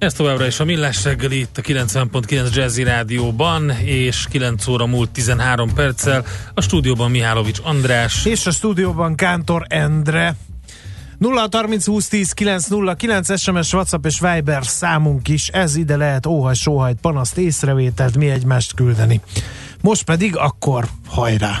Ez továbbra is a Millás reggeli itt a 90.9 Jazzy Rádióban, és 9 óra múlt 13 perccel. A stúdióban Mihálovics András. És a stúdióban Kántor Endre. 0 30 20 10 9 0 9 SMS, WhatsApp és Viber számunk is. Ez ide lehet óhaj, sóhajt, panaszt, észrevételt, mi egymást küldeni. Most pedig akkor hajrá!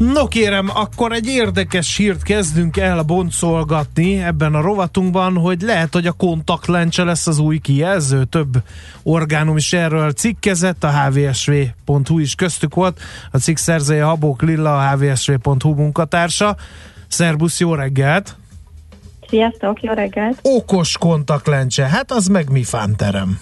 No kérem, akkor egy érdekes hírt kezdünk el boncolgatni ebben a rovatunkban, hogy lehet, hogy a kontaktlencse lesz az új kijelző. Több orgánum is erről cikkezett, a hvsv.hu is köztük volt. A cikk szerzője Habók Lilla, a hvsv.hu munkatársa. Szerbusz, jó reggelt! Sziasztok, jó reggelt! Okos kontaktlencse, hát az meg mi fánterem?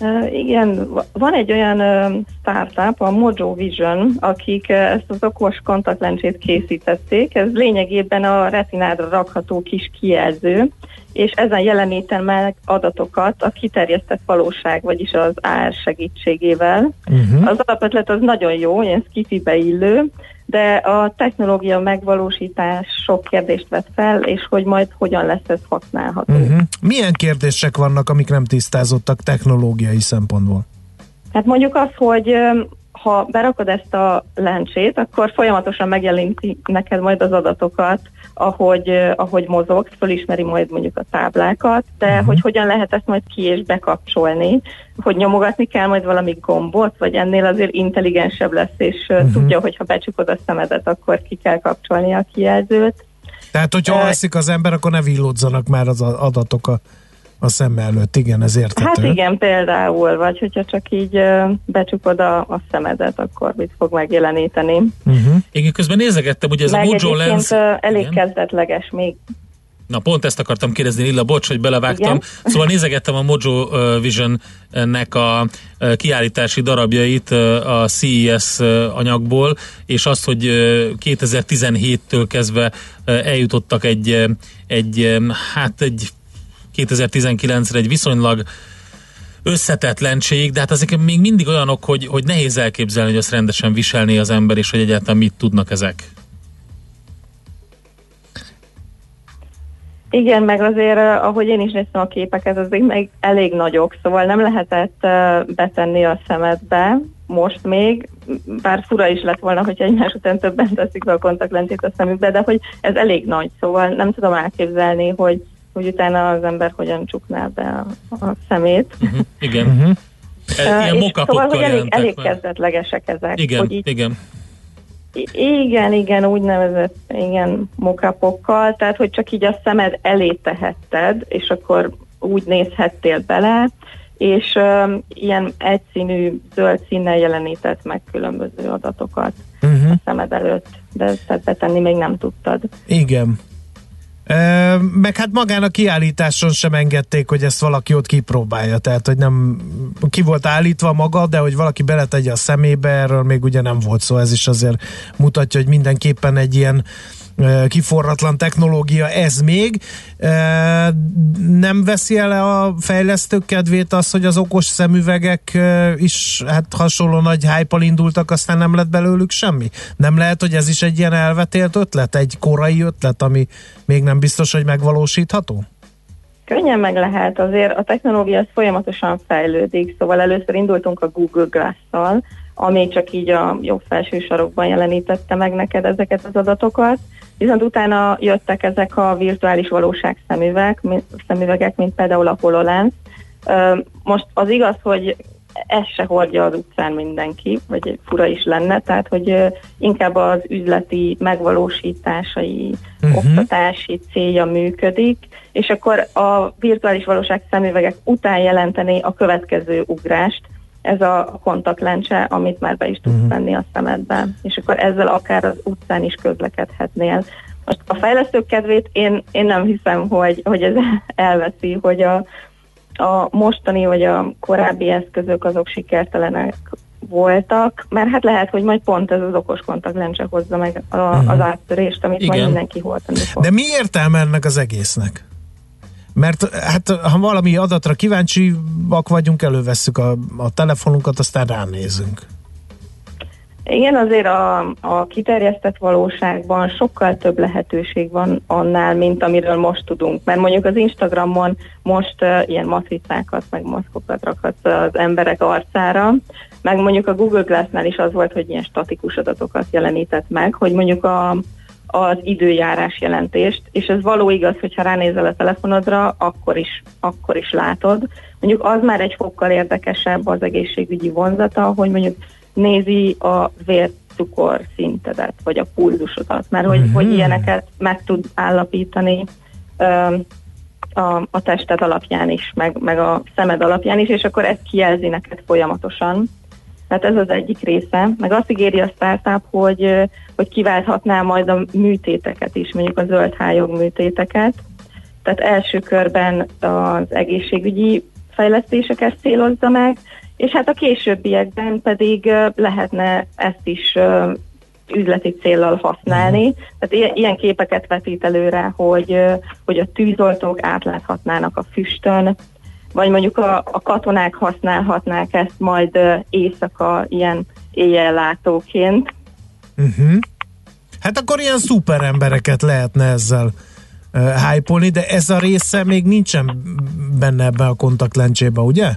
Uh, igen, van egy olyan uh, startup, a Mojo Vision, akik uh, ezt az okos kontaktlencsét készítették. Ez lényegében a retinádra rakható kis kijelző, és ezen jeleníten meg adatokat a kiterjesztett valóság, vagyis az AR segítségével. Uh-huh. Az alapötlet az nagyon jó, ilyen skifibe illő, de a technológia megvalósítás sok kérdést vet fel, és hogy majd hogyan lesz ez használható. Uh-huh. Milyen kérdések vannak, amik nem tisztázottak technológiai szempontból? Hát mondjuk az, hogy ha berakod ezt a lencsét, akkor folyamatosan megjeleníti neked majd az adatokat, ahogy, ahogy mozogsz, fölismeri majd mondjuk a táblákat, de uh-huh. hogy hogyan lehet ezt majd ki és bekapcsolni, hogy nyomogatni kell majd valami gombot, vagy ennél azért intelligensebb lesz, és uh-huh. tudja, hogy ha becsukod a szemedet, akkor ki kell kapcsolni a kijelzőt. Tehát, hogyha alszik az ember, akkor ne villódzanak már az adatok a a szem előtt, igen, ez érthető. Hát igen, például, vagy hogyha csak így becsukod a, a szemedet, akkor mit fog megjeleníteni. Uh-huh. Igen, közben nézegettem, hogy ez Meg a Mojo Lens... elég igen. kezdetleges még Na pont ezt akartam kérdezni, Lilla, bocs, hogy belevágtam. Igen. Szóval nézegettem a Mojo Vision-nek a kiállítási darabjait a CES anyagból, és azt, hogy 2017-től kezdve eljutottak egy, egy hát egy 2019-re egy viszonylag összetetlentség, de hát ezek még mindig olyanok, hogy, hogy nehéz elképzelni, hogy azt rendesen viselné az ember, és hogy egyáltalán mit tudnak ezek. Igen, meg azért, eh, ahogy én is néztem a képeket, azért meg elég nagyok, szóval nem lehetett eh, betenni a szemedbe, most még, bár fura is lett volna, hogy egymás után többen teszik be a kontaktlencsét a szemükbe, de hogy ez elég nagy, szóval nem tudom elképzelni, hogy hogy utána az ember hogyan csukná be a, a szemét. Uh-huh, igen. Uh-huh. Ilyen szóval, hogy elég, elég kezdetlegesek ezek. Igen, hogy így, igen. Igen, igen, úgynevezett igen, mokapokkal, tehát hogy csak így a szemed elé tehetted, és akkor úgy nézhettél bele, és um, ilyen egyszínű zöld színnel jelenített meg különböző adatokat uh-huh. a szemed előtt, de ezt betenni még nem tudtad. Igen. Meg hát magán a kiállításon sem engedték, hogy ezt valaki ott kipróbálja, tehát hogy nem ki volt állítva maga, de hogy valaki beletegye a szemébe, erről még ugye nem volt szó, ez is azért mutatja, hogy mindenképpen egy ilyen kiforratlan technológia ez még. Nem veszi el a fejlesztők kedvét az, hogy az okos szemüvegek is hát hasonló nagy hype indultak, aztán nem lett belőlük semmi? Nem lehet, hogy ez is egy ilyen elvetélt ötlet, egy korai ötlet, ami még nem biztos, hogy megvalósítható? Könnyen meg lehet, azért a technológia folyamatosan fejlődik, szóval először indultunk a Google Glass-szal, ami csak így a jobb felső sarokban jelenítette meg neked ezeket az adatokat, Viszont utána jöttek ezek a virtuális valóság szemüveg, szemüvegek, mint például a HoloLens, Most az igaz, hogy ez se hordja az utcán mindenki, vagy fura is lenne, tehát hogy inkább az üzleti megvalósításai, uh-huh. oktatási célja működik, és akkor a virtuális valóság szemüvegek után jelenteni a következő ugrást, ez a kontaktlencse, amit már be is tudsz uh-huh. venni a szemedbe, és akkor ezzel akár az utcán is közlekedhetnél. Most a fejlesztők kedvét én, én nem hiszem, hogy, hogy ez elveszi, hogy a, a mostani vagy a korábbi eszközök azok sikertelenek voltak, mert hát lehet, hogy majd pont ez az okos kontaktlencse hozza meg a, uh-huh. az áttörést, amit Igen. majd mindenki hordani fog. De mi értelme ennek az egésznek? Mert hát ha valami adatra kíváncsiak vagyunk, elővesszük a, a telefonunkat, aztán ránézünk. Igen, azért a, a kiterjesztett valóságban sokkal több lehetőség van annál, mint amiről most tudunk. Mert mondjuk az Instagramon most uh, ilyen matricákat, meg maszkokat rakhatsz az emberek arcára, meg mondjuk a Google Glass-nál is az volt, hogy ilyen statikus adatokat jelenített meg, hogy mondjuk a, az időjárás jelentést, és ez való igaz, hogyha ránézel a telefonodra, akkor is, akkor is látod. Mondjuk az már egy fokkal érdekesebb az egészségügyi vonzata, hogy mondjuk nézi a vércukor szintedet, vagy a pulzusodat, mert hogy, mm-hmm. hogy ilyeneket meg tud állapítani ö, a, a tested alapján is, meg, meg a szemed alapján is, és akkor ezt kijelzi neked folyamatosan. Tehát ez az egyik része. Meg azt ígéri a startup, hogy, hogy kiválthatná majd a műtéteket is, mondjuk a zöldhályog műtéteket. Tehát első körben az egészségügyi fejlesztéseket célozza meg, és hát a későbbiekben pedig lehetne ezt is üzleti céllal használni. Mhm. Tehát ilyen képeket vetít előre, hogy, hogy a tűzoltók átláthatnának a füstön, vagy mondjuk a, a katonák használhatnák ezt majd éjszaka ilyen éjjellátóként. Uh-huh. Hát akkor ilyen szuper embereket lehetne ezzel uh, hype de ez a része még nincsen benne ebben a kontaktlencsébe, ugye?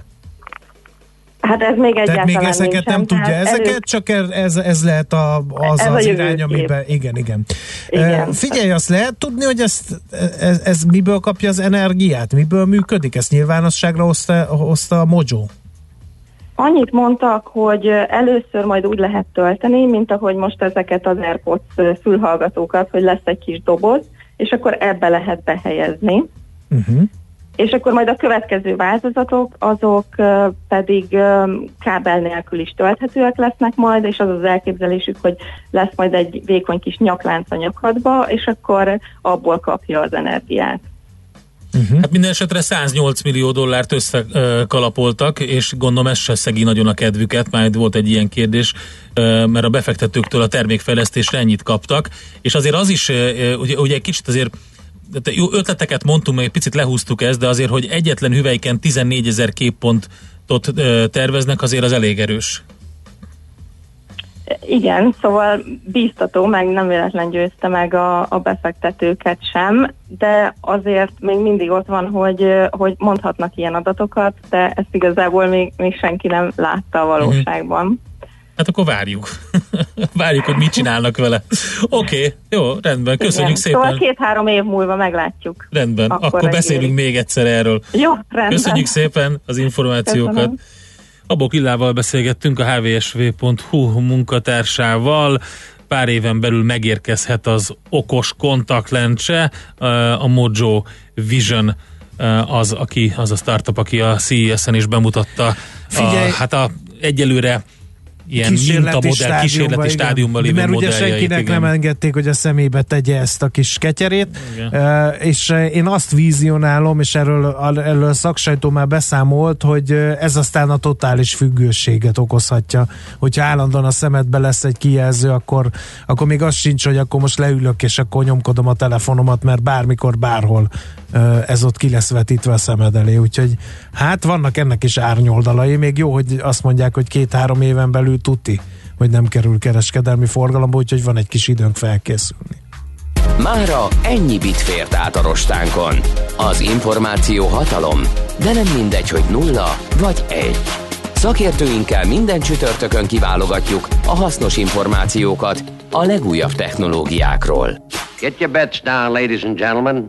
Hát ez még egyáltalán Tehát még ezeket nincsen, nem tudja ezeket, elő... csak ez, ez lehet a, az ez az a irány, amiben, igen, igen. igen. Figyelj, azt lehet tudni, hogy ezt, ez, ez miből kapja az energiát, miből működik? Ezt nyilvánosságra hozta, hozta a Mojo? Annyit mondtak, hogy először majd úgy lehet tölteni, mint ahogy most ezeket az AirPods fülhallgatókat, hogy lesz egy kis doboz, és akkor ebbe lehet behelyezni. Uh-huh és akkor majd a következő változatok, azok pedig kábel nélkül is tölthetőek lesznek majd, és az az elképzelésük, hogy lesz majd egy vékony kis nyaklánc a nyakadba, és akkor abból kapja az energiát. Uh-huh. Hát minden esetre 108 millió dollárt összekalapoltak, és gondolom ez se szegi nagyon a kedvüket, majd volt egy ilyen kérdés, mert a befektetőktől a termékfejlesztésre ennyit kaptak, és azért az is, ugye, ugye egy kicsit azért jó ötleteket mondtunk, meg egy picit lehúztuk ezt, de azért, hogy egyetlen hüvelyken 14 ezer képpontot terveznek, azért az elég erős. Igen, szóval bíztató, meg nem véletlen győzte meg a, a befektetőket sem, de azért még mindig ott van, hogy, hogy mondhatnak ilyen adatokat, de ezt igazából még, még senki nem látta a valóságban. Uh-huh. Hát akkor várjuk. várjuk, hogy mit csinálnak vele. Oké, okay, jó, rendben, köszönjük Igen. szépen. Szóval két-három év múlva meglátjuk. Rendben, akkor, akkor beszélünk még egyszer erről. Jó, rendben. Köszönjük szépen az információkat. Köszönöm. Abok Illával beszélgettünk a hvsv.hu munkatársával. Pár éven belül megérkezhet az okos kontaktlencse, a Mojo Vision az, aki, az a startup, aki a CES-en is bemutatta. Figyelj, a, hát a egyelőre ilyen kísérleti mintamodell, kísérleti stádiumban lévő Mert ugye senkinek igen. nem engedték, hogy a szemébe tegye ezt a kis ketyerét, uh, és én azt vízionálom, és erről, erről a szaksajtó már beszámolt, hogy ez aztán a totális függőséget okozhatja. Hogyha állandóan a szemedbe lesz egy kijelző, akkor, akkor még az sincs, hogy akkor most leülök, és akkor nyomkodom a telefonomat, mert bármikor, bárhol ez ott ki lesz vetítve a szemed elé, úgyhogy hát vannak ennek is árnyoldalai, még jó, hogy azt mondják, hogy két-három éven belül tuti, hogy nem kerül kereskedelmi forgalomba, úgyhogy van egy kis időnk felkészülni. Mára ennyi bit fért át a rostánkon. Az információ hatalom, de nem mindegy, hogy nulla vagy egy. Szakértőinkkel minden csütörtökön kiválogatjuk a hasznos információkat a legújabb technológiákról. Get your bets down, ladies and gentlemen.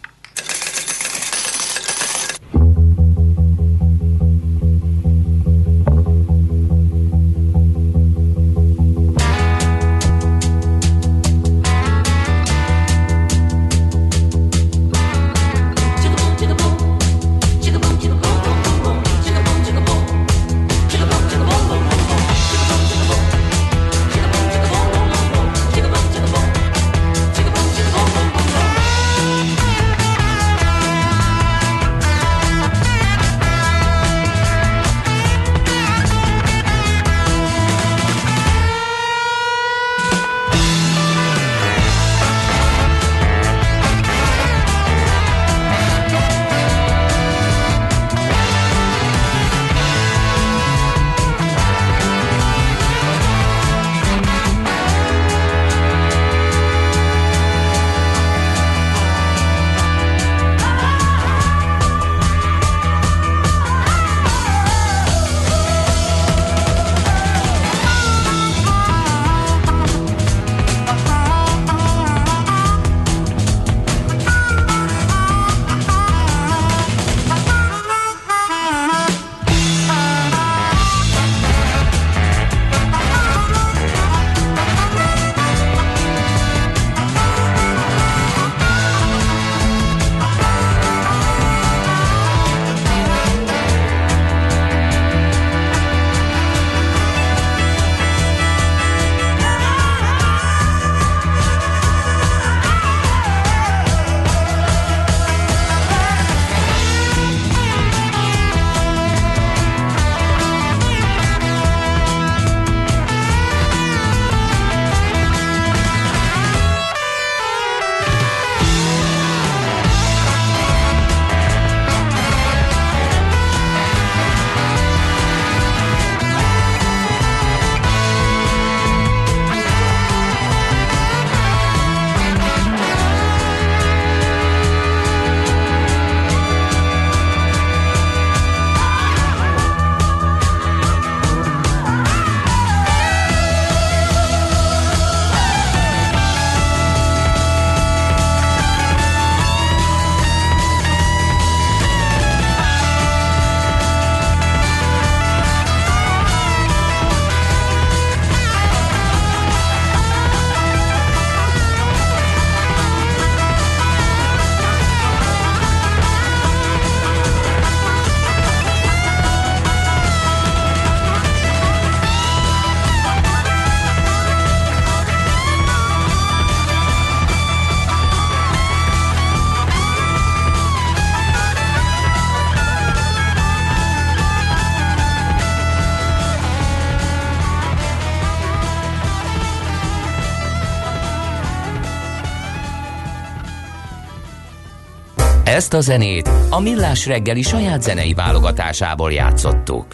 Ezt a zenét a Millás reggeli saját zenei válogatásából játszottuk.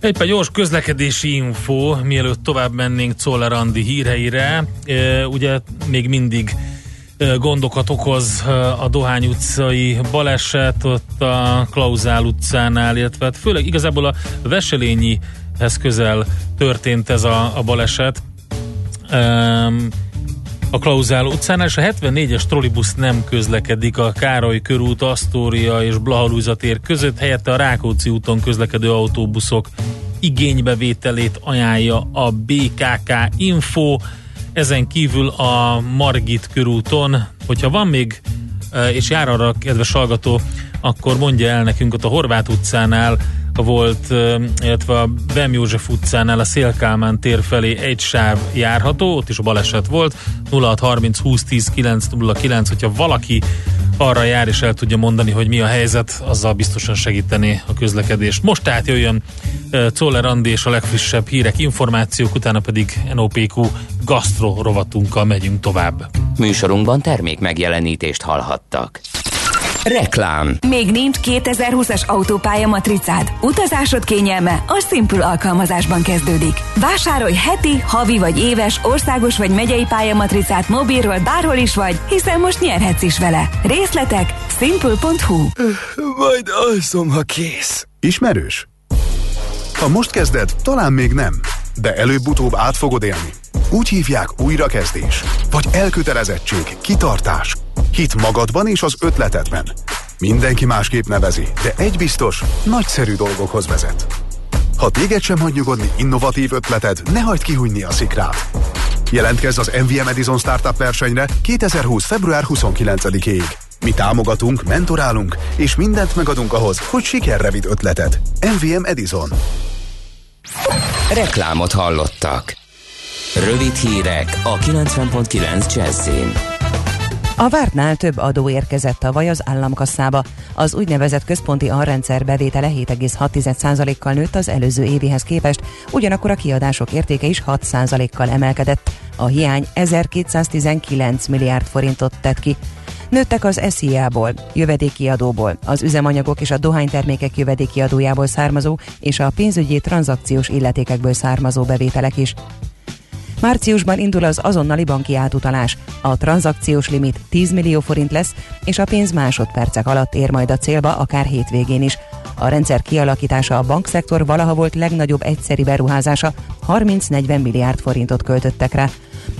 Egy gyors közlekedési info, mielőtt tovább mennénk Czoller Andi híreire. E, ugye még mindig gondokat okoz a Dohány utcai baleset, ott a Klauzál utcánál, illetve hát főleg igazából a Veselényihez közel történt ez a, a baleset. Um, a Klauzál utcán, és a 74-es trollibusz nem közlekedik a Károly körút, Asztória és Blahalúza tér között, helyette a Rákóczi úton közlekedő autóbuszok igénybevételét ajánlja a BKK Info. Ezen kívül a Margit körúton, hogyha van még, e, és jár arra, kedves hallgató, akkor mondja el nekünk ott a Horváth utcánál volt, illetve a Bem József utcánál a Szélkálmán tér felé egy sáv járható, ott is baleset volt, 0630 20 10 909, hogyha valaki arra jár és el tudja mondani, hogy mi a helyzet, azzal biztosan segíteni a közlekedést. Most tehát jöjjön Czoller Andi és a legfrissebb hírek, információk, utána pedig NOPQ gastro rovatunkkal megyünk tovább. Műsorunkban termék megjelenítést hallhattak. Reklám. Még nincs 2020-as autópálya matricád? Utazásod kényelme a Simple alkalmazásban kezdődik. Vásárolj heti, havi vagy éves, országos vagy megyei pályamatricát mobilról bárhol is vagy, hiszen most nyerhetsz is vele. Részletek simple.hu Majd alszom, ha kész. Ismerős? Ha most kezded, talán még nem. de előbb-utóbb át fogod élni. Úgy hívják újrakezdés, vagy elkötelezettség, kitartás, hit magadban és az ötletedben. Mindenki másképp nevezi, de egy biztos, nagyszerű dolgokhoz vezet. Ha téged sem hagy nyugodni innovatív ötleted, ne hagyd kihújni a szikrát. Jelentkezz az MVM Edison Startup versenyre 2020. február 29-ig. Mi támogatunk, mentorálunk, és mindent megadunk ahhoz, hogy sikerre vidd ötleted. MVM Edison. Reklámot hallottak. Rövid hírek a 90.9 Jazzin. A vártnál több adó érkezett tavaly az államkasszába. Az úgynevezett központi arrendszer bevétele 7,6%-kal nőtt az előző évihez képest, ugyanakkor a kiadások értéke is 6%-kal emelkedett. A hiány 1219 milliárd forintot tett ki. Nőttek az SZIA-ból, jövedéki adóból, az üzemanyagok és a dohánytermékek jövedéki adójából származó és a pénzügyi tranzakciós illetékekből származó bevételek is. Márciusban indul az azonnali banki átutalás. A tranzakciós limit 10 millió forint lesz, és a pénz másodpercek alatt ér majd a célba, akár hétvégén is. A rendszer kialakítása a bankszektor valaha volt legnagyobb egyszeri beruházása, 30-40 milliárd forintot költöttek rá.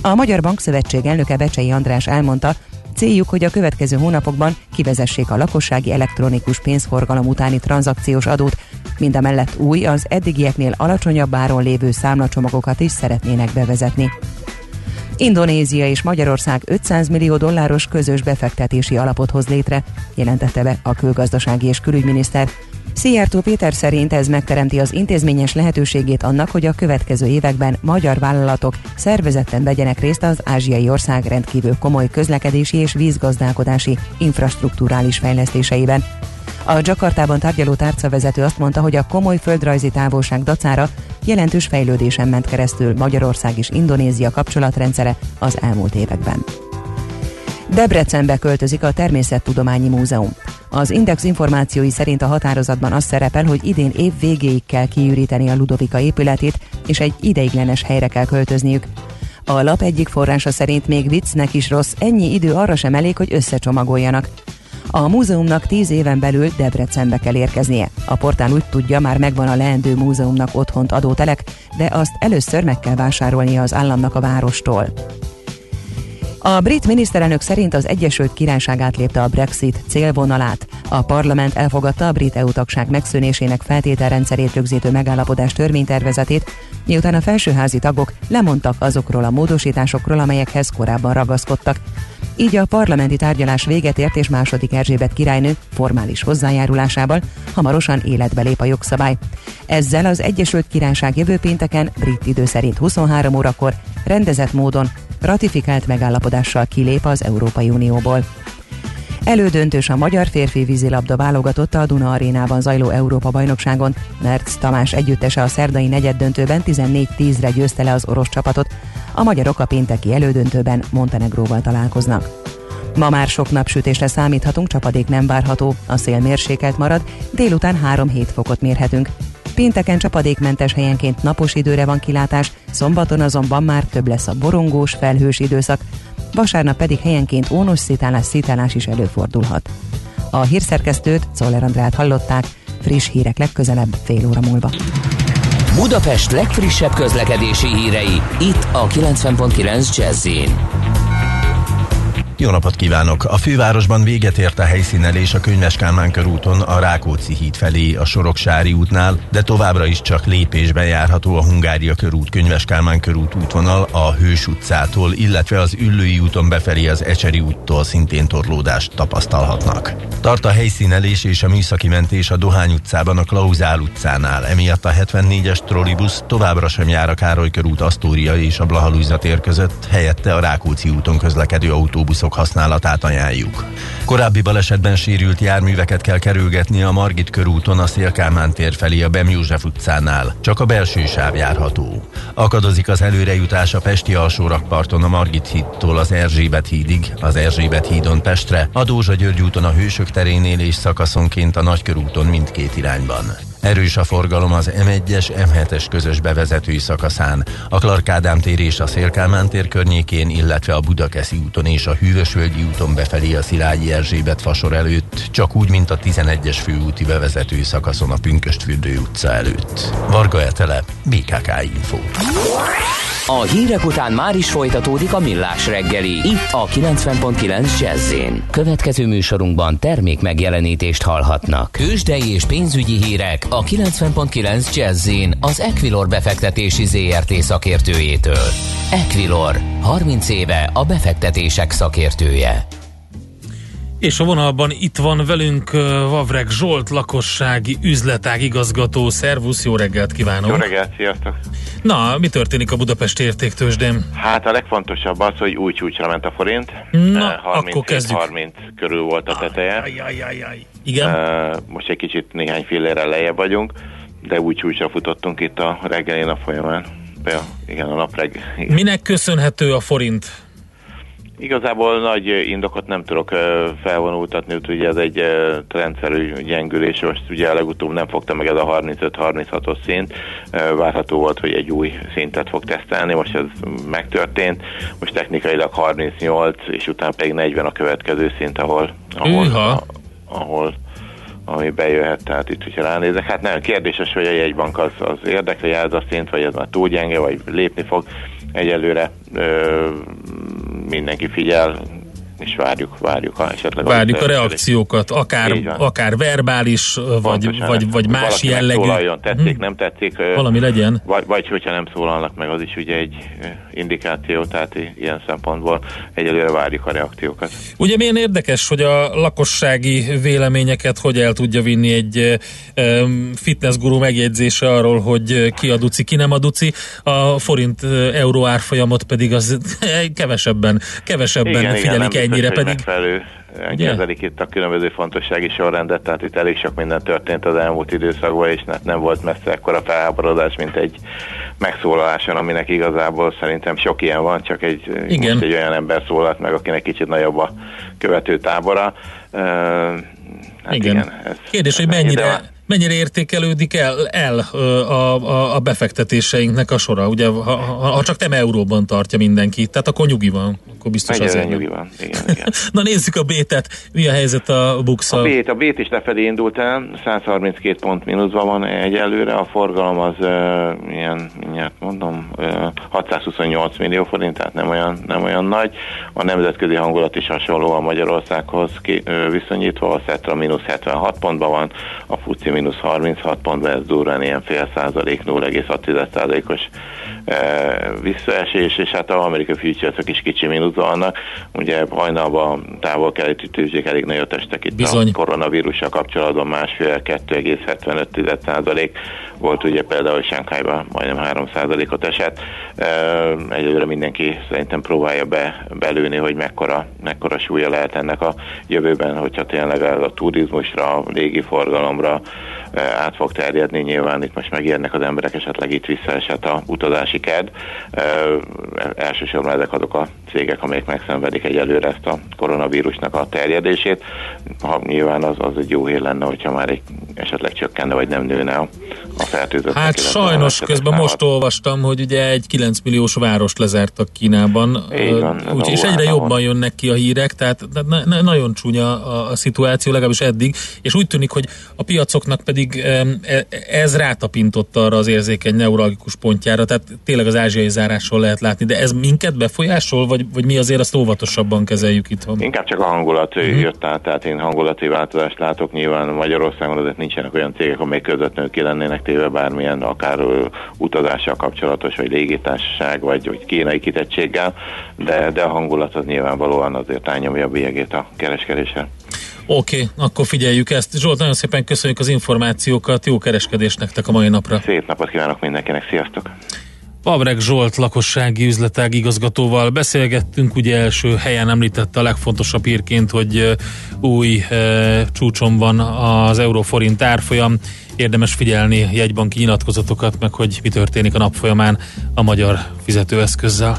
A Magyar Bankszövetség elnöke Becsei András elmondta, Céljuk, hogy a következő hónapokban kivezessék a lakossági elektronikus pénzforgalom utáni tranzakciós adót, mindemellett új, az eddigieknél alacsonyabb áron lévő számlacsomagokat is szeretnének bevezetni. Indonézia és Magyarország 500 millió dolláros közös befektetési alapot hoz létre, jelentette be a külgazdasági és külügyminiszter. Szijjártó Péter szerint ez megteremti az intézményes lehetőségét annak, hogy a következő években magyar vállalatok szervezetten vegyenek részt az ázsiai ország rendkívül komoly közlekedési és vízgazdálkodási infrastruktúrális fejlesztéseiben. A Jakartában tárgyaló tárcavezető azt mondta, hogy a komoly földrajzi távolság dacára jelentős fejlődésen ment keresztül Magyarország és Indonézia kapcsolatrendszere az elmúlt években. Debrecenbe költözik a Természettudományi Múzeum. Az Index információi szerint a határozatban az szerepel, hogy idén év végéig kell kiüríteni a Ludovika épületét, és egy ideiglenes helyre kell költözniük. A lap egyik forrása szerint még viccnek is rossz, ennyi idő arra sem elég, hogy összecsomagoljanak. A múzeumnak tíz éven belül Debrecenbe kell érkeznie. A portál úgy tudja, már megvan a leendő múzeumnak otthont adó telek, de azt először meg kell vásárolnia az államnak a várostól. A brit miniszterelnök szerint az Egyesült Királyság átlépte a Brexit célvonalát. A parlament elfogadta a brit EU tagság megszűnésének feltételrendszerét rögzítő megállapodás törvénytervezetét, miután a felsőházi tagok lemondtak azokról a módosításokról, amelyekhez korábban ragaszkodtak. Így a parlamenti tárgyalás véget ért és második Erzsébet királynő formális hozzájárulásával hamarosan életbe lép a jogszabály. Ezzel az Egyesült Királyság jövő pénteken brit idő szerint 23 órakor rendezett módon ratifikált megállapodással kilép az Európai Unióból. Elődöntős a magyar férfi vízilabda válogatotta a Duna arénában zajló Európa bajnokságon. Merc Tamás együttese a szerdai negyeddöntőben 14-10-re győzte le az orosz csapatot. A magyarok a pénteki elődöntőben Montenegróval találkoznak. Ma már sok napsütésre számíthatunk, csapadék nem várható, a szél mérsékelt marad, délután 3-7 fokot mérhetünk. Pénteken csapadékmentes helyenként napos időre van kilátás, szombaton azonban már több lesz a borongós, felhős időszak, vasárnap pedig helyenként ónos szitálás, szitálás is előfordulhat. A hírszerkesztőt, Czoller Andrát hallották, friss hírek legközelebb fél óra múlva. Budapest legfrissebb közlekedési hírei, itt a 90.9 jazz jó napot kívánok! A fővárosban véget ért a helyszínelés a Könyves Kálmán körúton a Rákóczi híd felé a Soroksári útnál, de továbbra is csak lépésben járható a Hungária körút Könyves Kálmán körút útvonal a Hős utcától, illetve az Üllői úton befelé az Ecseri úttól szintén torlódást tapasztalhatnak. Tart a helyszínelés és a műszaki mentés a Dohány utcában a Klauzál utcánál, emiatt a 74-es trollibusz továbbra sem jár a Károly körút Asztória és a Blahalújza tér között, helyette a Rákóczi úton közlekedő autóbuszok buszok használatát ajánljuk. Korábbi balesetben sérült járműveket kell kerülgetni a Margit körúton a Szélkámán tér felé a Bem József utcánál. Csak a belső sáv járható. Akadozik az előrejutás a Pesti alsórakparton a Margit hídtól az Erzsébet hídig, az Erzsébet hídon Pestre, a Dózsa György úton a Hősök terénél és szakaszonként a Nagykörúton mindkét irányban. Erős a forgalom az M1-es, M7-es közös bevezetői szakaszán, a Clark tér és a Szélkámán tér környékén, illetve a Budakeszi úton és a Hűvösvölgyi úton befelé a Szilágyi Erzsébet fasor előtt, csak úgy, mint a 11-es főúti bevezetői szakaszon a Pünköstfürdő utca előtt. Varga Etele, BKK Info. A hírek után már is folytatódik a millás reggeli. Itt a 90.9 jazz Következő műsorunkban termék megjelenítést hallhatnak. Kősdei és pénzügyi hírek a 90.9 jazz az Equilor befektetési ZRT szakértőjétől. Equilor, 30 éve a befektetések szakértője. És a vonalban itt van velünk Vavreg Zsolt, lakossági üzletág igazgató. Szervusz, jó reggelt kívánok! Jó reggelt, sziasztok! Na, mi történik a Budapesti értéktősdén? Hát a legfontosabb az, hogy új csúcsra ment a forint. Na, 30, akkor kezdjük. 30 körül volt a teteje. Aj, aj, aj, aj. Igen? most egy kicsit néhány fillére lejjebb vagyunk, de új csúcsra futottunk itt a reggelén a folyamán. Ja, igen, a nap reggel. Minek köszönhető a forint? Igazából nagy indokot nem tudok felvonultatni, úgyhogy ez egy rendszerű gyengülés, most ugye legutóbb nem fogta meg ez a 35-36-os szint, várható volt, hogy egy új szintet fog tesztelni, most ez megtörtént, most technikailag 38, és utána pedig 40 a következő szint, ahol, ahol, a, ahol ami bejöhet, tehát itt, hogyha ránézek, hát nem kérdéses, hogy a jegybank az, az érdekli ez a szint, vagy ez már túl gyenge, vagy lépni fog egyelőre ö, mindenki figyel, és várjuk, várjuk ha esetleg. Várjuk a reakciókat, akár, akár verbális, vagy, vagy, vagy más jellegű. Szólaljon, tetszik, hmm. nem tetszik. Valami legyen. Vagy, vagy hogyha nem szólalnak meg, az is ugye egy indikáció, tehát ilyen szempontból egyelőre várjuk a reakciókat. Ugye milyen érdekes, hogy a lakossági véleményeket hogy el tudja vinni egy fitnessguru megjegyzése arról, hogy ki a duci, ki nem a duci, a forint euró árfolyamot pedig az kevesebben, kevesebben igen, figyelik igen, ennyire pedig... Megfelelő kezelik itt a különböző fontossági sorrendet, tehát itt elég sok minden történt az elmúlt időszakban, és nem volt messze ekkora felháborodás, mint egy megszólaláson, aminek igazából szerintem sok ilyen van, csak egy, Igen. most egy olyan ember szólalt meg, akinek kicsit nagyobb a követő tábora. Uh, hát igen. igen ez, Kérdés, hogy mennyire... Mennyire értékelődik el, el a, a, a befektetéseinknek a sora? Ugye, ha, ha, csak nem euróban tartja mindenki, tehát akkor nyugi van. Akkor biztos azért nyugi van, igen, igen. Na nézzük a B-et. Mi a helyzet a bux A B-t, a B-t is lefelé indult el, 132 pont mínuszban van egyelőre, a forgalom az uh, ilyen, mindjárt mondom, uh, 628 millió forint, tehát nem olyan, nem olyan nagy. A nemzetközi hangulat is hasonló a Magyarországhoz ki, uh, viszonyítva, a Szetra mínusz 76 pontban van, a FUCI mínusz 36 pontban, ez durván ilyen fél százalék, 0,6 százalékos e, visszaesés, és hát az amerikai futures is kicsi mínuszban vannak. Ugye hajnalban távol-keleti tőzsdék elég nagyot estek itt Bizony. a koronavírussal kapcsolatban másfél 2,75 százalék volt ugye például Sánkhájban majdnem 3 százalékot esett. E, egyelőre mindenki szerintem próbálja be, belőni, hogy mekkora, mekkora súlya lehet ennek a jövőben, hogyha tényleg a turizmusra, a légiforgalomra, át fog terjedni. Nyilván itt most megérnek az emberek, esetleg itt visszaesett a utazási ked. Elsősorban ezek azok a cégek, amelyek megszenvedik egyelőre ezt a koronavírusnak a terjedését. Ha nyilván az, az egy jó hír lenne, hogyha már egy esetleg csökkenne, vagy nem nőne a, a fertőzött. Hát sajnos közben támad. most olvastam, hogy ugye egy 9 milliós várost lezártak Kínában. Igen, úgy, és egyre jobban jönnek ki a hírek, tehát na, na, nagyon csúnya a, a szituáció, legalábbis eddig, és úgy tűnik, hogy a piacoknak pedig e, ez rátapintott arra az érzékeny neuralgikus pontjára, tehát tényleg az ázsiai zárásról lehet látni, de ez minket befolyásol, vagy, vagy mi azért azt óvatosabban kezeljük itthon? Inkább csak a hangulat uh-huh. jött át, tehát én hangulati változást látok, nyilván Magyarországon azért nincsenek olyan cégek, amelyek közvetlenül ki lennének téve bármilyen akár utazással kapcsolatos, vagy légitársaság, vagy, vagy kínai kitettséggel, de, de a hangulat az nyilvánvalóan azért elnyomja a bélyegét a kereskedésre. Oké, okay, akkor figyeljük ezt. Zsolt, nagyon szépen köszönjük az információkat, jó kereskedést nektek a mai napra. Szép napot kívánok mindenkinek, sziasztok! Pavreg Zsolt lakossági üzletág igazgatóval beszélgettünk, ugye első helyen említette a legfontosabb hírként, hogy új e, csúcson van az euróforint árfolyam. Érdemes figyelni jegybanki nyilatkozatokat, meg hogy mi történik a nap folyamán a magyar fizetőeszközzel.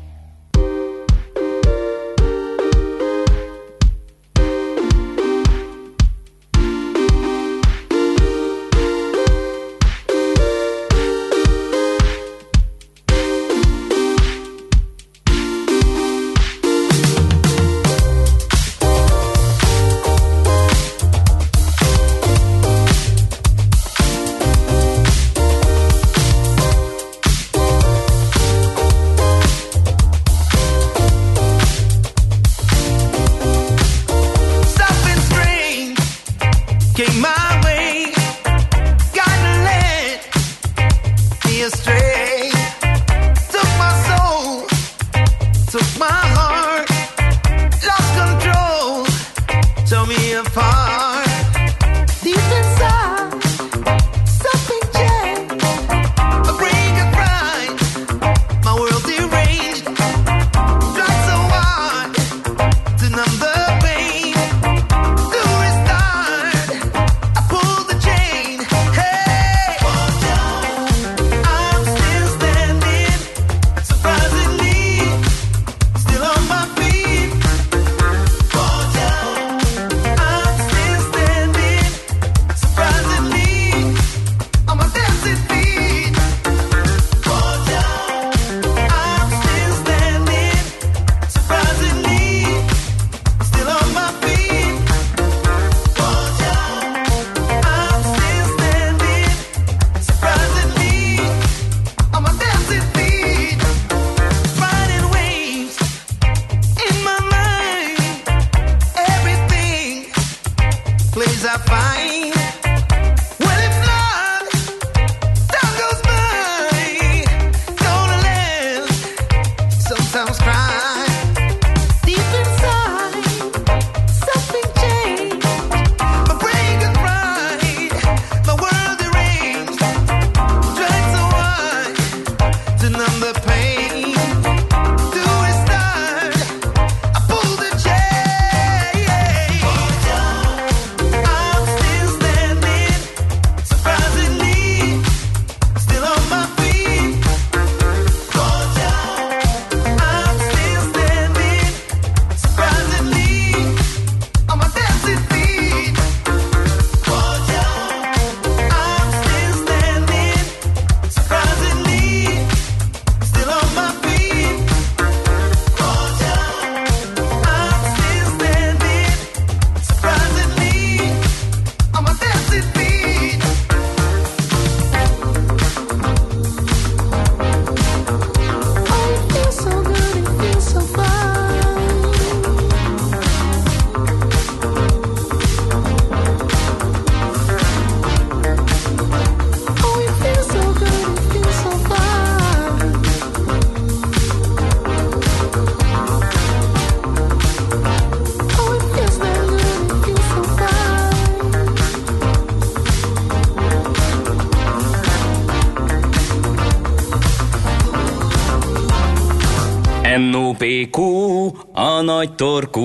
Nagy torkú.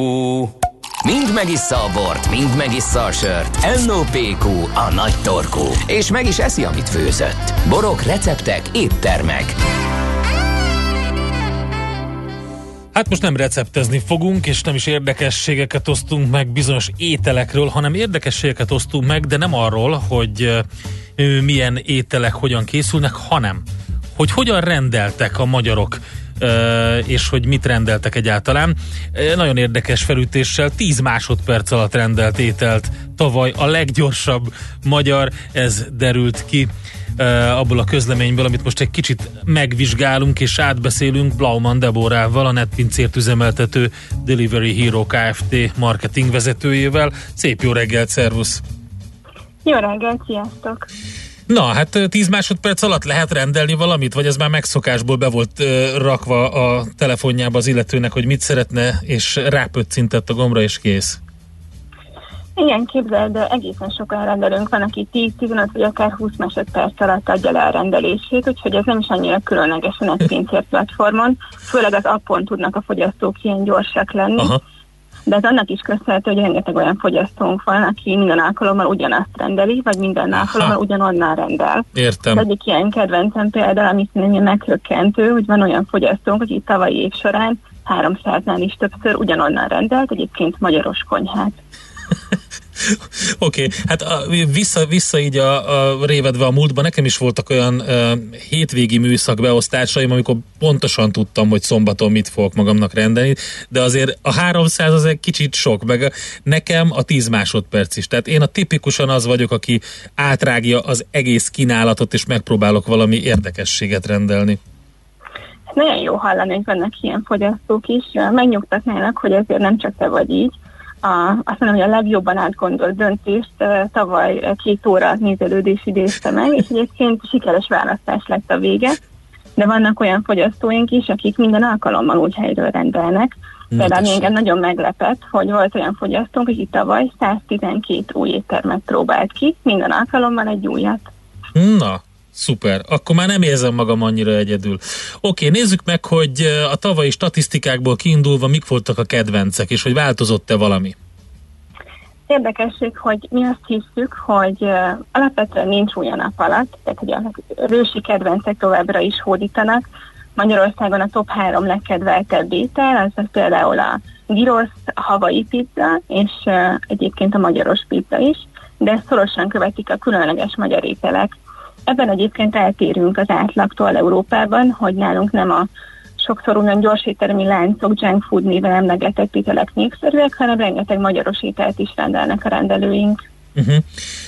Mind megissza a bort, mind megissza a sört. NOPQ, a nagy torkú. És meg is eszi, amit főzött. Borok, receptek, éttermek. Hát most nem receptezni fogunk, és nem is érdekességeket osztunk meg bizonyos ételekről, hanem érdekességeket osztunk meg, de nem arról, hogy milyen ételek hogyan készülnek, hanem hogy hogyan rendeltek a magyarok és hogy mit rendeltek egyáltalán. Nagyon érdekes felütéssel 10 másodperc alatt rendelt ételt tavaly a leggyorsabb magyar, ez derült ki abból a közleményből, amit most egy kicsit megvizsgálunk és átbeszélünk Blauman Deborával, a netpincért üzemeltető Delivery Hero Kft. marketing vezetőjével. Szép jó reggelt, szervusz! Jó reggelt, sziasztok! Na, hát 10 másodperc alatt lehet rendelni valamit, vagy ez már megszokásból be volt uh, rakva a telefonjába az illetőnek, hogy mit szeretne, és rápöccintett a gombra, és kész. Igen, képzeld, de egészen sokan rendelünk, van, aki 10-15 vagy akár 20 másodperc alatt adja le a rendelését, úgyhogy ez nem is annyira különleges a pincér platformon, főleg az appon tudnak a fogyasztók ilyen gyorsak lenni. Aha de ez annak is köszönhető, hogy rengeteg olyan fogyasztónk van, aki minden alkalommal ugyanazt rendeli, vagy minden alkalommal ugyanonnan rendel. Értem. Az egyik ilyen kedvencem például, amit szerintem meghökkentő, hogy van olyan fogyasztónk, aki tavalyi év során 300-nál is többször ugyanonnan rendelt, egyébként magyaros konyhát. Oké, okay. hát a, vissza, vissza így a, a révedve a múltban, nekem is voltak olyan uh, hétvégi műszak beosztásaim, amikor pontosan tudtam, hogy szombaton mit fogok magamnak rendelni, de azért a 300 az egy kicsit sok, meg nekem a 10 másodperc is. Tehát én a tipikusan az vagyok, aki átrágja az egész kínálatot, és megpróbálok valami érdekességet rendelni. Nagyon jó hallani, hogy vannak ilyen fogyasztók is. Megnyugtatnának, hogy ezért nem csak te vagy így, a, azt mondom, hogy a legjobban átgondolt döntést tavaly két óra nézelődés idézte meg, és egyébként sikeres választás lett a vége, de vannak olyan fogyasztóink is, akik minden alkalommal úgy helyről rendelnek. Például engem nagyon meglepett, hogy volt olyan fogyasztónk, aki tavaly 112 új éttermet próbált ki, minden alkalommal egy újat. Na, Szuper, akkor már nem érzem magam annyira egyedül. Oké, nézzük meg, hogy a tavalyi statisztikákból kiindulva mik voltak a kedvencek, és hogy változott-e valami? Érdekesség, hogy mi azt hiszük, hogy uh, alapvetően nincs új a nap alatt, tehát hogy a rősi kedvencek továbbra is hódítanak. Magyarországon a top három legkedveltebb étel, az, például a gyrosz, havai pizza, és egyébként a magyaros pizza is, de szorosan követik a különleges magyar ételek, Ebben egyébként eltérünk az átlagtól Európában, hogy nálunk nem a sokszor olyan gyorséttermi láncok, junk food néven emlegetett ételek népszerűek, hanem rengeteg magyaros ételt is rendelnek a rendelőink. Uh-huh.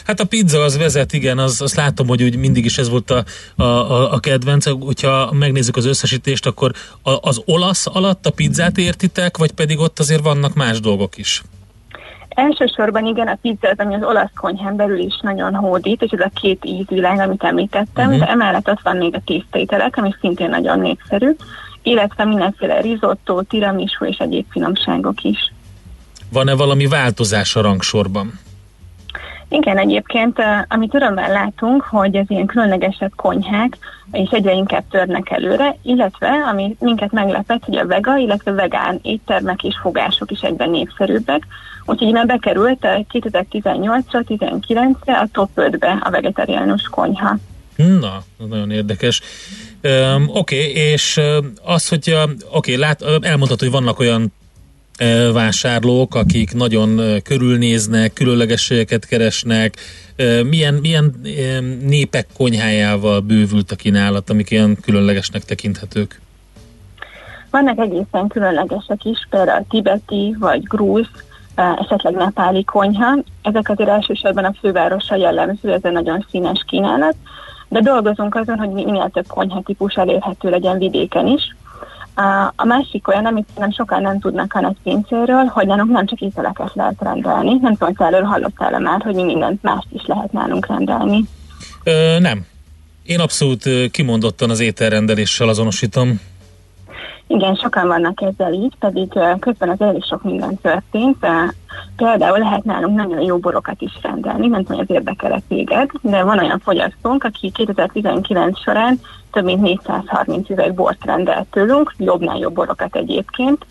Hát a pizza az vezet, igen, az, azt látom, hogy úgy mindig is ez volt a, a, a kedvenc. Hogyha megnézzük az összesítést, akkor a, az olasz alatt a pizzát értitek, vagy pedig ott azért vannak más dolgok is? Elsősorban igen, a pizza az, ami az olasz konyhán belül is nagyon hódít, és ez a két ízvilág, amit említettem, uh-huh. de emellett ott van még a tésztaételek, ami szintén nagyon népszerű, illetve mindenféle risotto, tiramisu és egyéb finomságok is. Van-e valami változás a rangsorban? Igen, egyébként, amit örömmel látunk, hogy az ilyen különlegesebb konyhák és egyre inkább törnek előre, illetve, ami minket meglepett, hogy a vega, illetve vegán éttermek és fogások is egyben népszerűbbek, úgyhogy már bekerült 2018-ra, 19-re a top 5-be a vegetariánus konyha. Na, nagyon érdekes. Um, Oké, okay, és az, hogy oké, okay, lát, elmondhatod, hogy vannak olyan vásárlók, akik nagyon körülnéznek, különlegességeket keresnek, milyen, milyen népek konyhájával bővült a kínálat, amik ilyen különlegesnek tekinthetők? Vannak egészen különlegesek is, például tibeti vagy grúz, esetleg nepáli konyha. Ezek azért elsősorban a fővárosra jellemző, ez egy nagyon színes kínálat, de dolgozunk azon, hogy minél több konyhatípus elérhető legyen vidéken is. A másik olyan, amit nem sokan nem tudnak a nagypincéről, hogy nálunk nem csak ételeket lehet rendelni. Nem tudom, hogy erről hallottál már, hogy mi mindent mást is lehet nálunk rendelni. Ö, nem. Én abszolút kimondottan az ételrendeléssel azonosítom. Igen, sokan vannak ezzel így, pedig közben az elég sok minden történt. Például lehet nálunk nagyon jó borokat is rendelni, nem tudom, hogy ez érdekel téged, de van olyan fogyasztónk, aki 2019 során több mint 430 üveg bort rendelt tőlünk, jobbnál jobb borokat egyébként,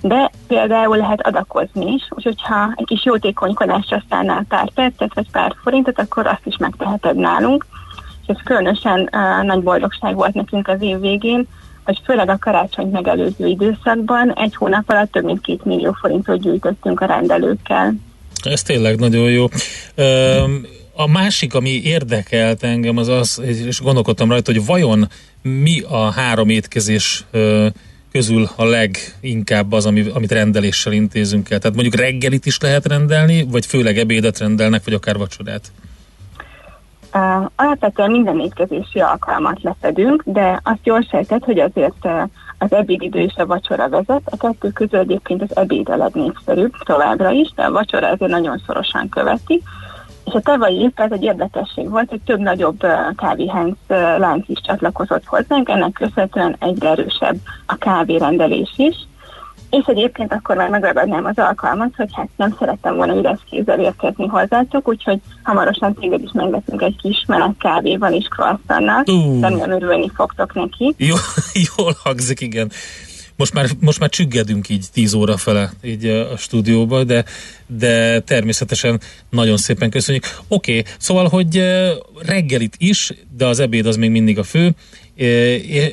de például lehet adakozni is, úgyhogy ha egy kis jótékonykodásra szállnál pár percet vagy pár forintot, akkor azt is megteheted nálunk. És ez különösen uh, nagy boldogság volt nekünk az év végén, hogy főleg a karácsony megelőző időszakban egy hónap alatt több mint két millió forintot gyűjtöttünk a rendelőkkel. Ez tényleg nagyon jó. A másik, ami érdekelt engem, az az, és gondolkodtam rajta, hogy vajon mi a három étkezés közül a leginkább az, amit rendeléssel intézünk el. Tehát mondjuk reggelit is lehet rendelni, vagy főleg ebédet rendelnek, vagy akár vacsorát? Uh, alapvetően minden étkezési alkalmat leszedünk, de azt jól sejtett, hogy azért uh, az ebédidő és a vacsora vezet. A kettő közül egyébként az ebéd a legnépszerűbb továbbra is, de a vacsora ezért nagyon szorosan követi. És a tavalyi év ez egy érdekesség volt, hogy több nagyobb kávéhánc lánc is csatlakozott hozzánk, ennek köszönhetően egyre erősebb a kávérendelés is. És egyébként akkor már megragadnám az alkalmat, hogy hát nem szerettem volna üres kézzel érkezni hozzátok, úgyhogy hamarosan téged is megveszünk egy kis meleg kávéval és croissannal. Uh. Remélem örülni fogtok neki. Jó, jól hangzik, igen. Most már, most már csüggedünk így 10 óra fele így a stúdióba, de, de természetesen nagyon szépen köszönjük. Oké, okay, szóval, hogy reggelit is, de az ebéd az még mindig a fő.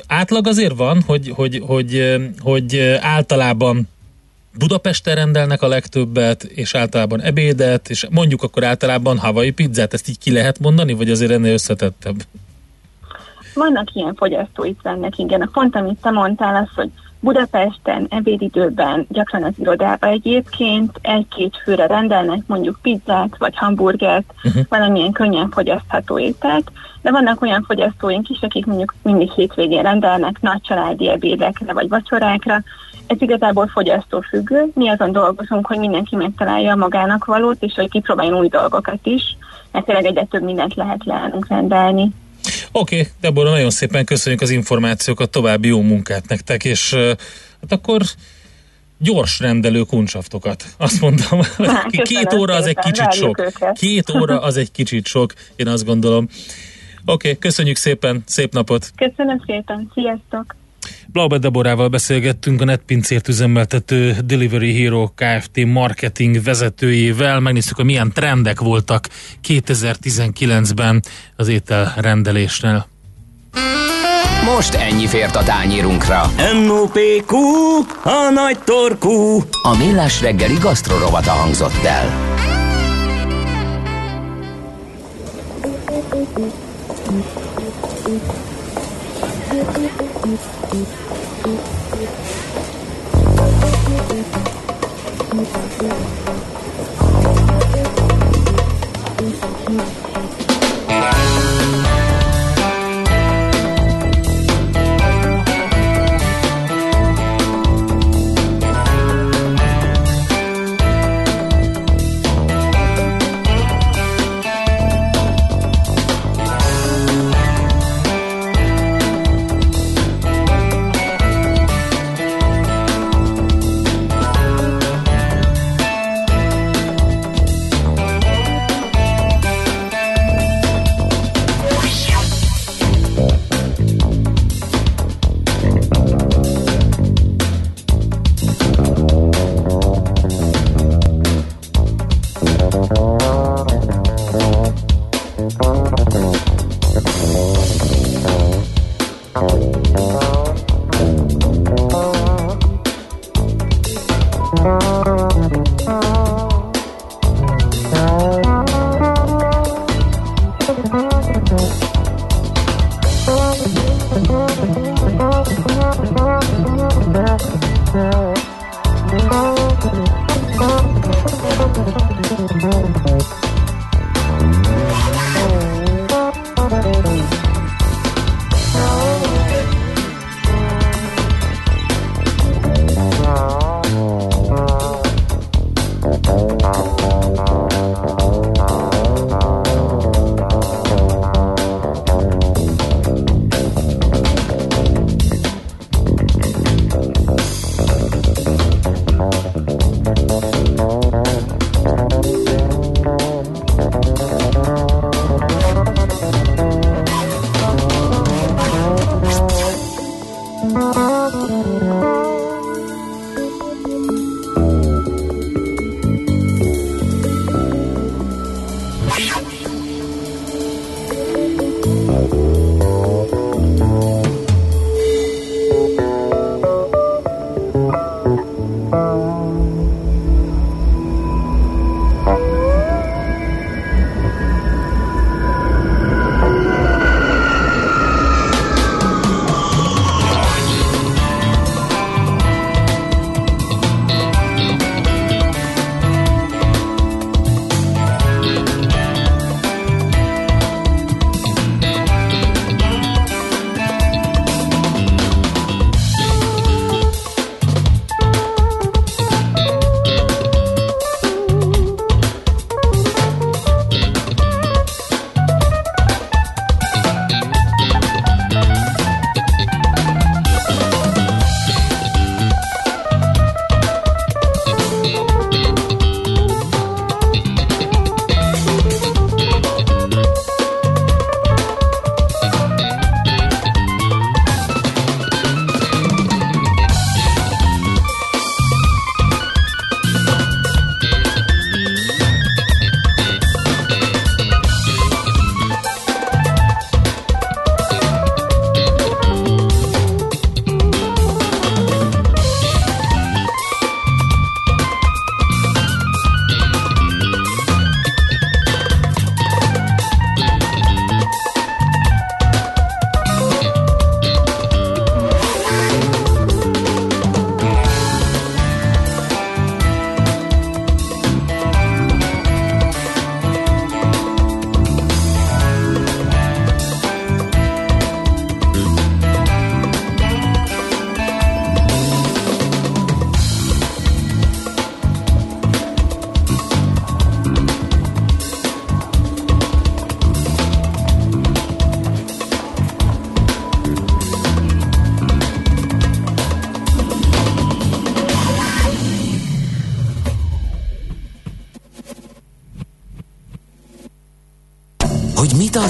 Átlag azért van, hogy, hogy, hogy, hogy általában Budapesten rendelnek a legtöbbet, és általában ebédet, és mondjuk akkor általában havai pizzát, ezt így ki lehet mondani, vagy azért ennél összetettebb? Vannak ilyen fogyasztói trendek, igen. Pont, amit te mondtál, az, hogy Budapesten ebédidőben, gyakran az irodába egyébként egy-két főre rendelnek mondjuk pizzát vagy hamburgert, uh-huh. valamilyen könnyen fogyasztható ételt, de vannak olyan fogyasztóink is, akik mondjuk mindig hétvégén rendelnek nagy családi ebédekre vagy vacsorákra, ez igazából fogyasztófüggő. Mi azon dolgozunk, hogy mindenki megtalálja magának valót, és hogy kipróbáljon új dolgokat is, mert tényleg egyre több mindent lehet leállnunk rendelni. Oké, okay, Deborah, nagyon szépen köszönjük az információkat, további jó munkát nektek, és hát akkor gyors rendelő kuncsaftokat. Azt mondom, hát, két óra az egy kicsit sok. Őket. Két óra az egy kicsit sok, én azt gondolom. Oké, okay, köszönjük szépen, szép napot! Köszönöm szépen, sziasztok! Blaube Deborával beszélgettünk a netpincért üzemeltető Delivery Hero Kft. marketing vezetőjével. Megnéztük, hogy milyen trendek voltak 2019-ben az ételrendelésnél. Most ennyi fért a tányírunkra. m a nagy torkú. A millás reggeli gasztrorovata hangzott el. Thank you. Thank you.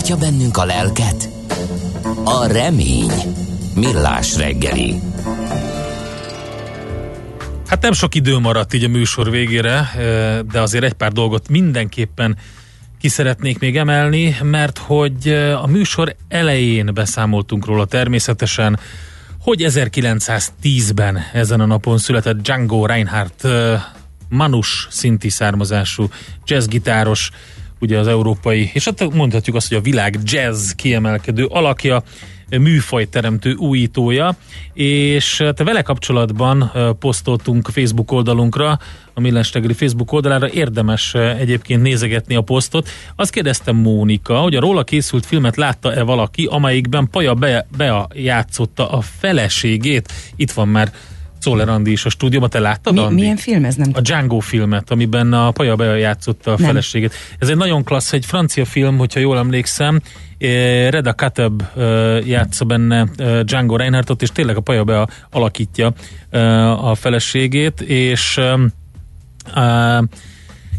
Tartja bennünk a lelket? A remény. Millás reggeli. Hát nem sok idő maradt így a műsor végére, de azért egy pár dolgot mindenképpen ki szeretnék még emelni, mert hogy a műsor elején beszámoltunk róla természetesen, hogy 1910-ben ezen a napon született Django Reinhardt manus szinti származású jazzgitáros, ugye az európai, és hát mondhatjuk azt, hogy a világ jazz kiemelkedő alakja, műfajteremtő újítója, és te vele kapcsolatban posztoltunk Facebook oldalunkra, a Millás Facebook oldalára, érdemes egyébként nézegetni a posztot. Azt kérdeztem Mónika, hogy a róla készült filmet látta-e valaki, amelyikben Paja be, bejátszotta a feleségét. Itt van már Czoller Andi is a stúdióban, te láttad, Mi, Andi? Milyen film ez? Nem a Django filmet, amiben a Paja Bea játszotta a nem. feleségét. Ez egy nagyon klassz, egy francia film, hogyha jól emlékszem, Reda Kateb játsza benne Django Reinhardtot, és tényleg a Paja Bea alakítja a feleségét, és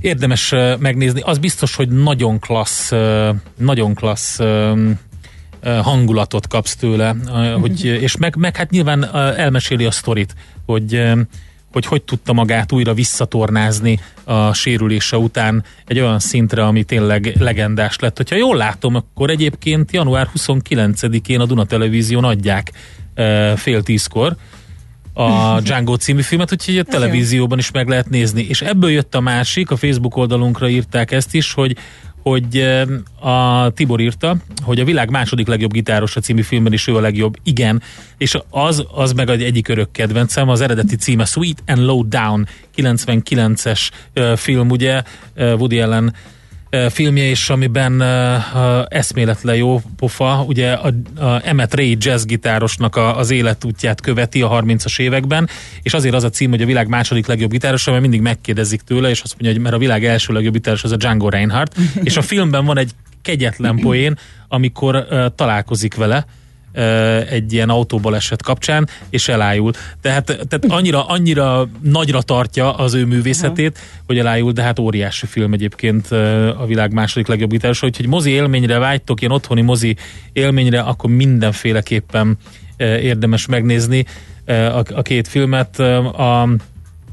érdemes megnézni. Az biztos, hogy nagyon klassz, nagyon klassz hangulatot kapsz tőle, hogy, és meg, meg hát nyilván elmeséli a sztorit, hogy hogy hogy tudta magát újra visszatornázni a sérülése után egy olyan szintre, ami tényleg legendás lett. Hogyha jól látom, akkor egyébként január 29-én a Duna Televízión adják fél tízkor a Django című filmet, úgyhogy a televízióban is meg lehet nézni. És ebből jött a másik, a Facebook oldalunkra írták ezt is, hogy hogy a Tibor írta, hogy a világ második legjobb gitárosa című filmben is ő a legjobb. Igen, és az, az meg egy egyik örök kedvencem, az eredeti címe Sweet and Low Down, 99-es film, ugye, Woody Allen filmje is, amiben eszméletlen jó pofa, ugye a, a Emmett Ray jazzgitárosnak a, az életútját követi a 30-as években, és azért az a cím, hogy a világ második legjobb gitárosa, mert mindig megkérdezik tőle, és azt mondja, hogy mert a világ első legjobb gitáros az a Django Reinhardt, és a filmben van egy kegyetlen poén, amikor uh, találkozik vele, egy ilyen autóbaleset kapcsán, és elájul. Tehát, tehát annyira, annyira nagyra tartja az ő művészetét, uh-huh. hogy elájul, de hát óriási film egyébként a világ második legjobb gitárosa, úgyhogy mozi élményre vágytok, ilyen otthoni mozi élményre, akkor mindenféleképpen érdemes megnézni a, a két filmet. A,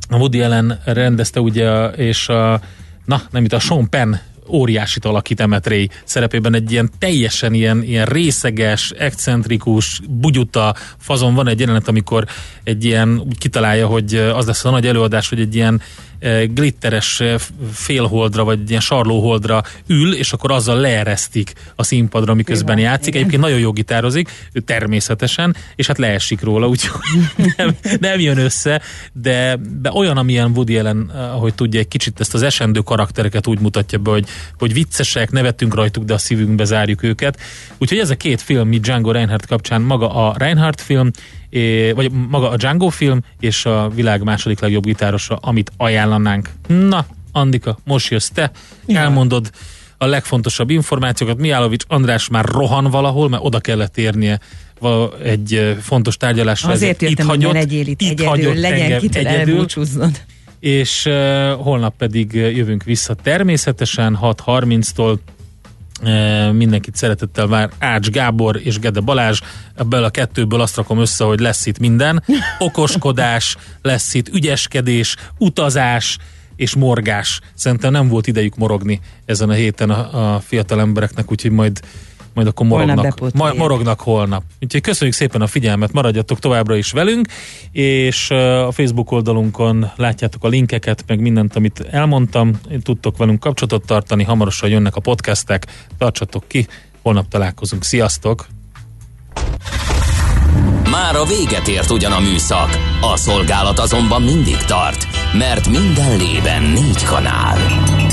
a Woody Allen rendezte ugye, és a, na, nem itt a Sean Penn óriásit alakít Emmett Ray szerepében egy ilyen teljesen ilyen, ilyen részeges, excentrikus, bugyuta fazon. Van egy jelenet, amikor egy ilyen úgy kitalálja, hogy az lesz a nagy előadás, hogy egy ilyen glitteres félholdra, vagy ilyen sarlóholdra ül, és akkor azzal leeresztik a színpadra, miközben igen, játszik. Igen. Egyébként nagyon jó gitározik, természetesen, és hát leesik róla, úgyhogy nem, nem jön össze, de, de olyan, amilyen Woody Allen, ahogy tudja, egy kicsit ezt az esendő karaktereket úgy mutatja be, hogy, hogy viccesek, nevetünk rajtuk, de a szívünkbe zárjuk őket. Úgyhogy ez a két film, mi Django Reinhardt kapcsán, maga a Reinhardt film, vagy maga a Django film, és a világ második legjobb gitárosa, amit ajánlanánk. Na, Andika, most jössz te, elmondod a legfontosabb információkat. Miálovics András már rohan valahol, mert oda kellett érnie egy fontos tárgyalásra. Azért jöttem, hogy hagyott, legyél itt, itt egyedül, legyen kitől egyedül. És uh, holnap pedig jövünk vissza természetesen 6.30-tól mindenkit szeretettel vár Ács Gábor és Gede Balázs. Ebből a kettőből azt rakom össze, hogy lesz itt minden. Okoskodás, lesz itt ügyeskedés, utazás, és morgás. Szerintem nem volt idejük morogni ezen a héten a, a fiatal embereknek, úgyhogy majd majd akkor morognak holnap, morognak holnap. Úgyhogy köszönjük szépen a figyelmet, maradjatok továbbra is velünk, és a Facebook oldalunkon látjátok a linkeket, meg mindent, amit elmondtam, tudtok velünk kapcsolatot tartani, hamarosan jönnek a podcastek, tartsatok ki, holnap találkozunk, sziasztok! Már a véget ért ugyan a műszak, a szolgálat azonban mindig tart, mert minden lében négy kanál.